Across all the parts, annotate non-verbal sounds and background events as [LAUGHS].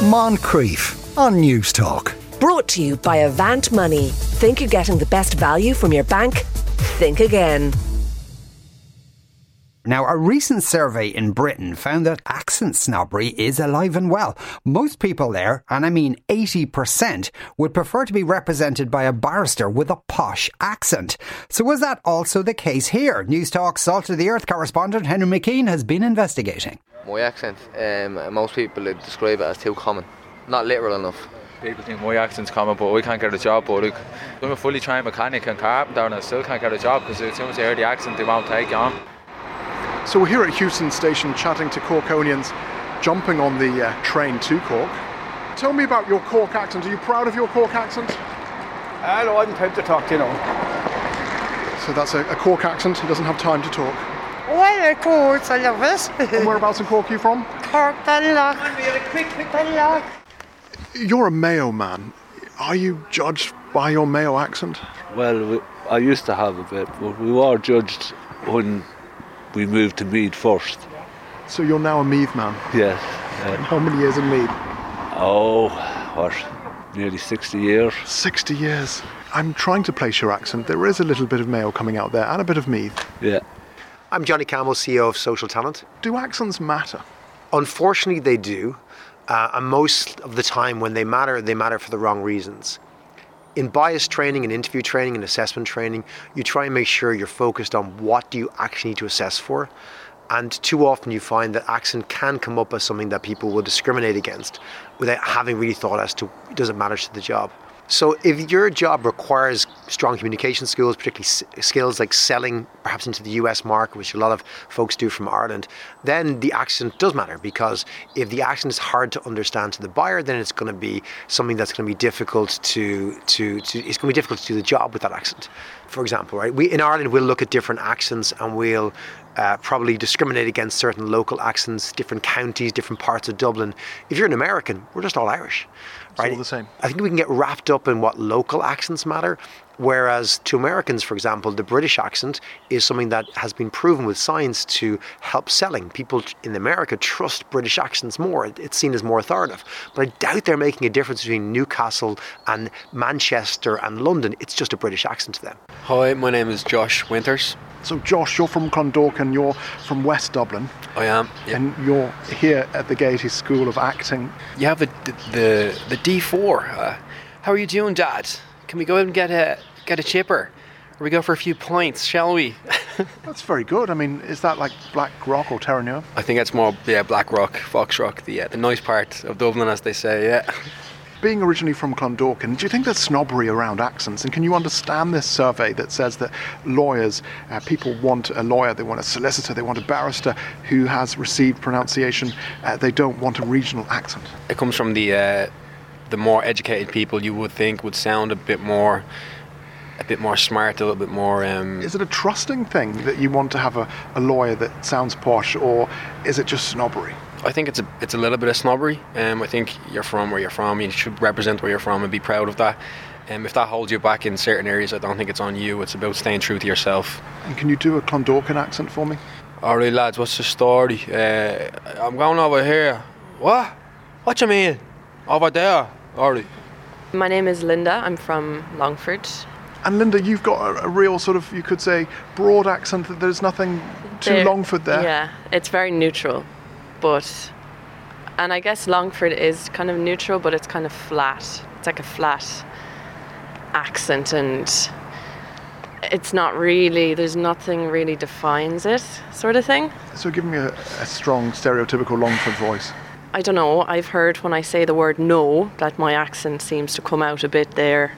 Moncrieff on Newstalk. Brought to you by Avant Money. Think you're getting the best value from your bank? Think again. Now, a recent survey in Britain found that accent snobbery is alive and well. Most people there, and I mean 80%, would prefer to be represented by a barrister with a posh accent. So was that also the case here? Newstalk Salt of the Earth correspondent Henry McKean has been investigating. My accent, um, most people describe it as too common, not literal enough. People think my accent's common, but we can't get a job. But look, I'm a fully trained mechanic and carpenter, and I still can't get a job because as soon as they hear the accent, they won't take you on. So we're here at Heuston Station chatting to Corkonians jumping on the uh, train to Cork. Tell me about your Cork accent. Are you proud of your Cork accent? I know, I'm proud to talk, you know. So that's a, a Cork accent. He doesn't have time to talk. Well, of course, I love it. and whereabouts in Cork are you from? Cork, Dunlock. Dunlock. You're a Mayo man. Are you judged by your Mayo accent? Well, we, I used to have a bit, but we were judged when we moved to Meath first. So you're now a Meath man? Yes. Uh, how many years in Meath? Oh, what? Nearly 60 years. 60 years. I'm trying to place your accent. There is a little bit of Mayo coming out there and a bit of Meath. Yeah. I'm Johnny Campbell, CEO of Social Talent. Do accents matter? Unfortunately, they do. Uh, and most of the time, when they matter, they matter for the wrong reasons. In bias training and interview training and assessment training, you try and make sure you're focused on what do you actually need to assess for. And too often you find that accent can come up as something that people will discriminate against without having really thought as to does it matter to the job. So if your job requires strong communication skills, particularly s- skills like selling perhaps into the US market, which a lot of folks do from Ireland, then the accent does matter because if the accent is hard to understand to the buyer, then it's going to be something that's going to be difficult to, to, to it's going to be difficult to do the job with that accent. For example, right? We in Ireland we'll look at different accents and we'll uh, probably discriminate against certain local accents, different counties, different parts of Dublin. If you're an American, we're just all Irish. Right? all the same. I think we can get wrapped up in what local accents matter, whereas to Americans, for example, the British accent is something that has been proven with science to help selling. People in America trust British accents more; it's seen as more authoritative. But I doubt they're making a difference between Newcastle and Manchester and London. It's just a British accent to them. Hi, my name is Josh Winters. So, Josh, you're from Clondalkin, you're from West Dublin. I am. Yeah. And you're here at the Gaiety School of Acting. You have the the, the D4. Uh, how are you doing, Dad? Can we go and get a get a chipper? Or we go for a few points, shall we? [LAUGHS] that's very good. I mean, is that like Black Rock or Terenure? I think it's more yeah, Blackrock, Fox Rock, the uh, the nice part of Dublin, as they say. Yeah. Being originally from Clondalkin, do you think there's snobbery around accents? And can you understand this survey that says that lawyers, uh, people want a lawyer, they want a solicitor, they want a barrister who has received pronunciation, uh, they don't want a regional accent? It comes from the uh, the more educated people you would think would sound a bit more a bit more smart, a little bit more. Um, is it a trusting thing that you want to have a, a lawyer that sounds posh, or is it just snobbery? I think it's a it's a little bit of snobbery. Um, I think you're from where you're from. You should represent where you're from and be proud of that. Um, if that holds you back in certain areas, I don't think it's on you. It's about staying true to yourself. And can you do a Clondalkin accent for me? All right, lads. What's the story? Uh, I'm going over here. What? What you mean? Over there? All right. My name is Linda. I'm from Longford. And Linda, you've got a, a real sort of, you could say, broad accent. That there's nothing too there, Longford there. Yeah, it's very neutral but and I guess Longford is kind of neutral, but it's kind of flat. It's like a flat accent, and it's not really. There's nothing really defines it, sort of thing. So, give me a, a strong stereotypical Longford voice. I don't know. I've heard when I say the word no that my accent seems to come out a bit there,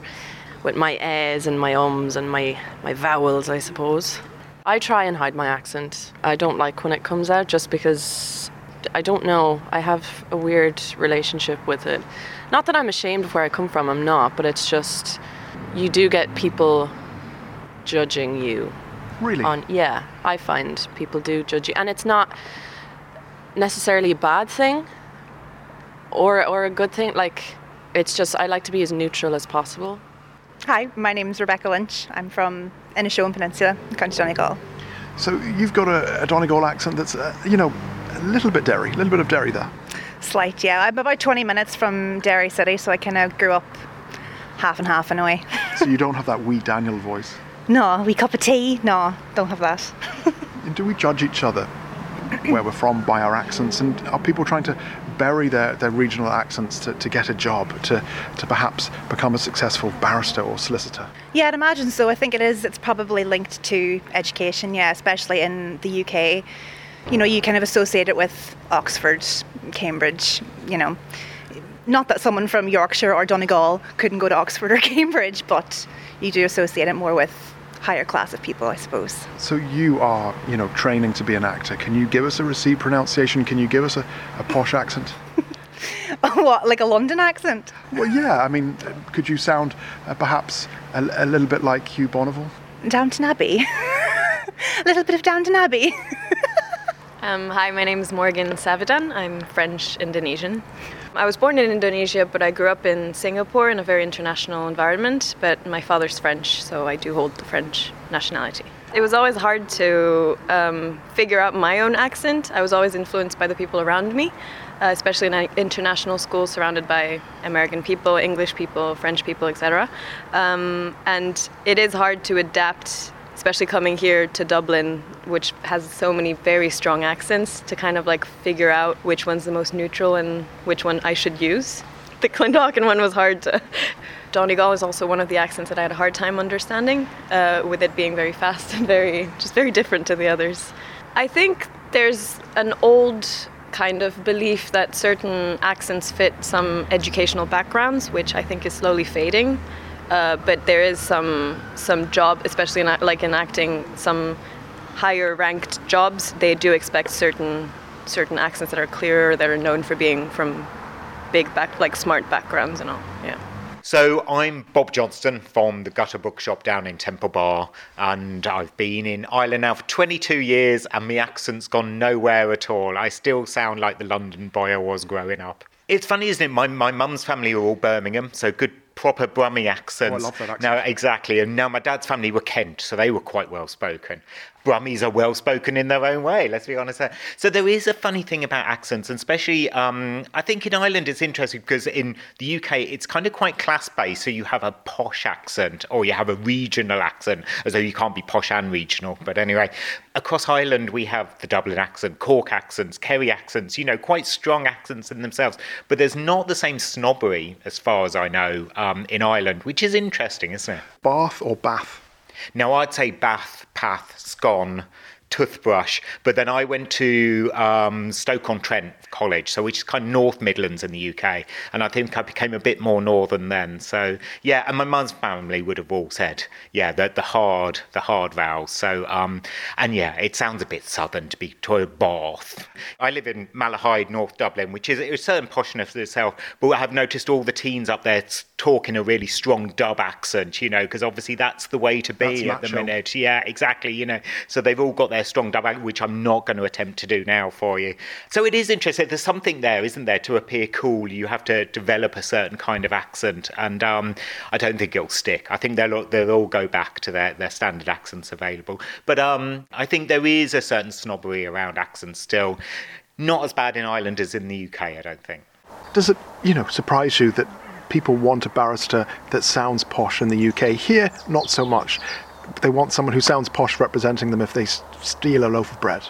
with my ehs and my ums and my my vowels, I suppose. I try and hide my accent. I don't like when it comes out just because I don't know. I have a weird relationship with it. Not that I'm ashamed of where I come from, I'm not, but it's just you do get people judging you. Really? On yeah, I find people do judge you, and it's not necessarily a bad thing or or a good thing. Like it's just I like to be as neutral as possible. Hi, my name's Rebecca Lynch. I'm from Inishowen Peninsula, County Donegal. So you've got a, a Donegal accent that's, uh, you know, a little bit Derry, a little bit of Derry there. Slight, yeah. I'm about 20 minutes from Derry City, so I kind of grew up half and half in a way. [LAUGHS] so you don't have that wee Daniel voice? No, wee cup of tea? No, don't have that. do we judge each other where we're from by our accents? And are people trying to bury their, their regional accents to, to get a job, to, to perhaps become a successful barrister or solicitor? Yeah, I'd imagine so. I think it is. It's probably linked to education, yeah, especially in the UK. You know, you kind of associate it with Oxford, Cambridge, you know. Not that someone from Yorkshire or Donegal couldn't go to Oxford or [LAUGHS] Cambridge, but you do associate it more with higher class of people, I suppose. So you are, you know, training to be an actor. Can you give us a received pronunciation? Can you give us a, a posh accent? [LAUGHS] what, like a London accent? Well, yeah. I mean, could you sound uh, perhaps a, a, little bit like Hugh Bonneville? Downton Abbey. [LAUGHS] a little bit of Downton Abbey. [LAUGHS] um, hi, my name is Morgan Savadan. I'm French Indonesian. I was born in Indonesia, but I grew up in Singapore in a very international environment. But my father's French, so I do hold the French nationality. It was always hard to um, figure out my own accent. I was always influenced by the people around me, uh, especially in an international school surrounded by American people, English people, French people, etc. Um, and it is hard to adapt especially coming here to Dublin, which has so many very strong accents, to kind of like figure out which one's the most neutral and which one I should use. [LAUGHS] The Clondalkin one was hard to. [LAUGHS] Donegal is also one of the accents that I had a hard time understanding, uh, with it being very fast and very, just very different to the others. I think there's an old kind of belief that certain accents fit some educational backgrounds, which I think is slowly fading. Uh, but there is some some job, especially in like in acting, some higher ranked jobs. They do expect certain certain accents that are clearer, that are known for being from big back like smart backgrounds and all. Yeah. So I'm Bob Johnston from the Gutter Bookshop down in Temple Bar, and I've been in Ireland now for 22 years, and my accent's gone nowhere at all. I still sound like the London boy I was growing up. It's funny, isn't it? My my mum's family are all Birmingham, so good proper Brummy accents. Oh, I love that accent. Now, exactly. And now my dad's family were Kent, so they were quite well spoken. Brummies are well spoken in their own way, let's be honest. So there is a funny thing about accents, and especially um, I think in Ireland it's interesting because in the UK it's kind of quite class based. So you have a posh accent or you have a regional accent, as though you can't be posh and regional. But anyway, across Ireland we have the Dublin accent, Cork accents, Kerry accents, you know, quite strong accents in themselves. But there's not the same snobbery, as far as I know, um, in Ireland, which is interesting, isn't it? Bath or Bath? Now, I'd say Bath, Path, Scone, toothbrush. But then I went to um, Stoke-on-Trent College, so which is kind of North Midlands in the UK, and I think I became a bit more northern then. So yeah, and my mum's family would have all said, yeah, the, the hard, the hard vowels. So um, and yeah, it sounds a bit southern to be to Bath. I live in Malahide, North Dublin, which is a certain poshness itself, but I have noticed all the teens up there talking a really strong dub accent, you know, because obviously that's the way to be that's at the minute. Yeah, exactly. You know, so they've all got their strong accent, which I'm not going to attempt to do now for you. So it is interesting. There's something there, isn't there? To appear cool, you have to develop a certain kind of accent, and um, I don't think it'll stick. I think they'll they'll all go back to their, their standard accents available. But um, I think there is a certain snobbery around accents still. Not as bad in Ireland as in the UK, I don't think. Does it, you know, surprise you that people want a barrister that sounds posh in the UK? Here, not so much. They want someone who sounds posh representing them if they s- steal a loaf of bread.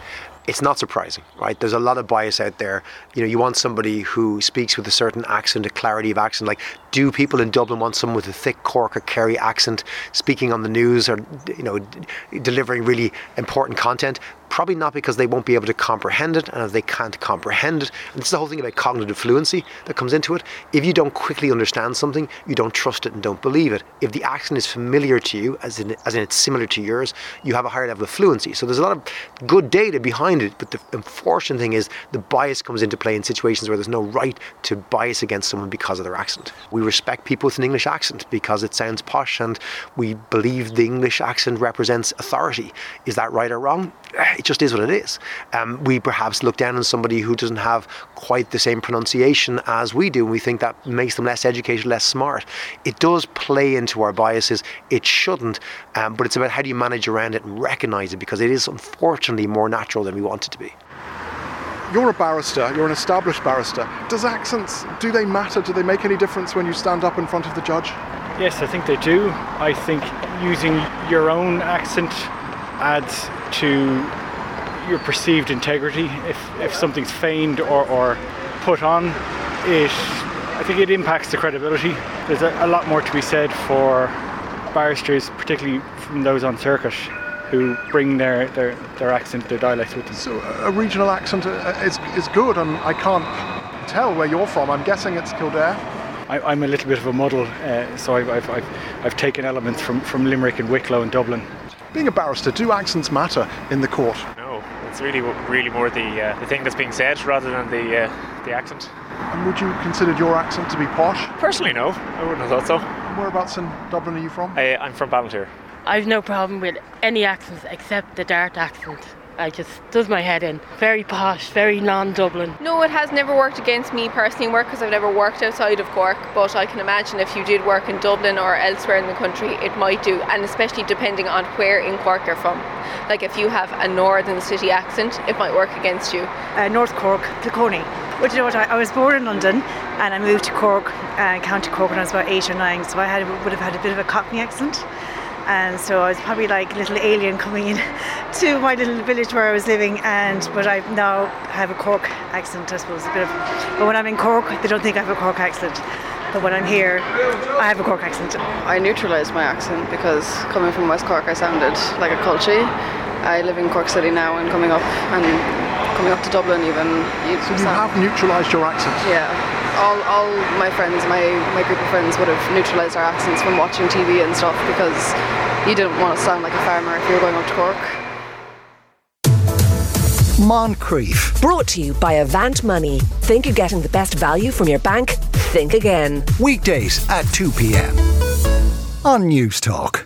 it's not surprising, right? There's a lot of bias out there. You know, you want somebody who speaks with a certain accent, a clarity of accent. Like, do people in Dublin want someone with a thick Cork or Kerry accent speaking on the news or, you know, d- delivering really important content? Probably not because they won't be able to comprehend it, and if they can't comprehend it, and it's the whole thing about cognitive fluency that comes into it. If you don't quickly understand something, you don't trust it and don't believe it. If the accent is familiar to you, as in, as in it's similar to yours, you have a higher level of fluency. So there's a lot of good data behind it, but the unfortunate thing is the bias comes into play in situations where there's no right to bias against someone because of their accent. We respect people with an English accent because it sounds posh, and we believe the English accent represents authority. Is that right or wrong? [SIGHS] It just is what it is. Um, we perhaps look down on somebody who doesn't have quite the same pronunciation as we do, and we think that makes them less educated, less smart. It does play into our biases. It shouldn't, um, but it's about how do you manage around it and recognize it because it is unfortunately more natural than we want it to be. You're a barrister, you're an established barrister. Does accents, do they matter? Do they make any difference when you stand up in front of the judge? Yes, I think they do. I think using your own accent adds to your perceived integrity. If, if something's feigned or, or put on, it I think it impacts the credibility. There's a, a lot more to be said for barristers, particularly from those on circuit, who bring their, their, their accent, their dialect with them. So a regional accent uh, is, is good, and I can't tell where you're from. I'm guessing it's Kildare. I, am a little bit of a muddle, uh, so I've, I've, I've, I've, taken elements from, from Limerick and Wicklow and Dublin. Being a barrister, do accents matter in the court? No, it's really really more the uh, the thing that's being said rather than the uh, the accent. And would you consider your accent to be posh? Personally, no. I wouldn't have thought so. Whereabouts in Dublin are you from? I, I'm from Ballinteer. I've no problem with any accents except the DART accent. I just does my head in. Very posh, very non-Dublin. No, it has never worked against me personally in work because I've never worked outside of Cork. But I can imagine if you did work in Dublin or elsewhere in the country, it might do, and especially depending on where in Cork you're from. Like if you have a northern city accent, it might work against you. Uh, North Cork, Kilconey. But you know what? I, I, was born in London and I moved to Cork, uh, County Cork, when I was about eight or nine. So I had would have had a bit of a Cockney accent and so I was probably like a little alien coming in [LAUGHS] to my little village where I was living. And but I now have a Cork accent I suppose a bit of but when I'm in Cork they don't think I have a Cork accent. But when I'm here I have a Cork accent. I neutralised my accent because coming from West Cork I sounded like a culchie I live in Cork City now and coming up and coming up to Dublin even you, so you have neutralised your accent? Yeah all, all my friends, my, my group of friends would have neutralised our accents from watching TV and stuff because you didn't want to sound like a farmer if you were going up to Cork. Moncrieff. Brought to you by Avant Money. Think you're getting the best value from your bank? Think again. Weekdays at 2 p.m. on Newstalk.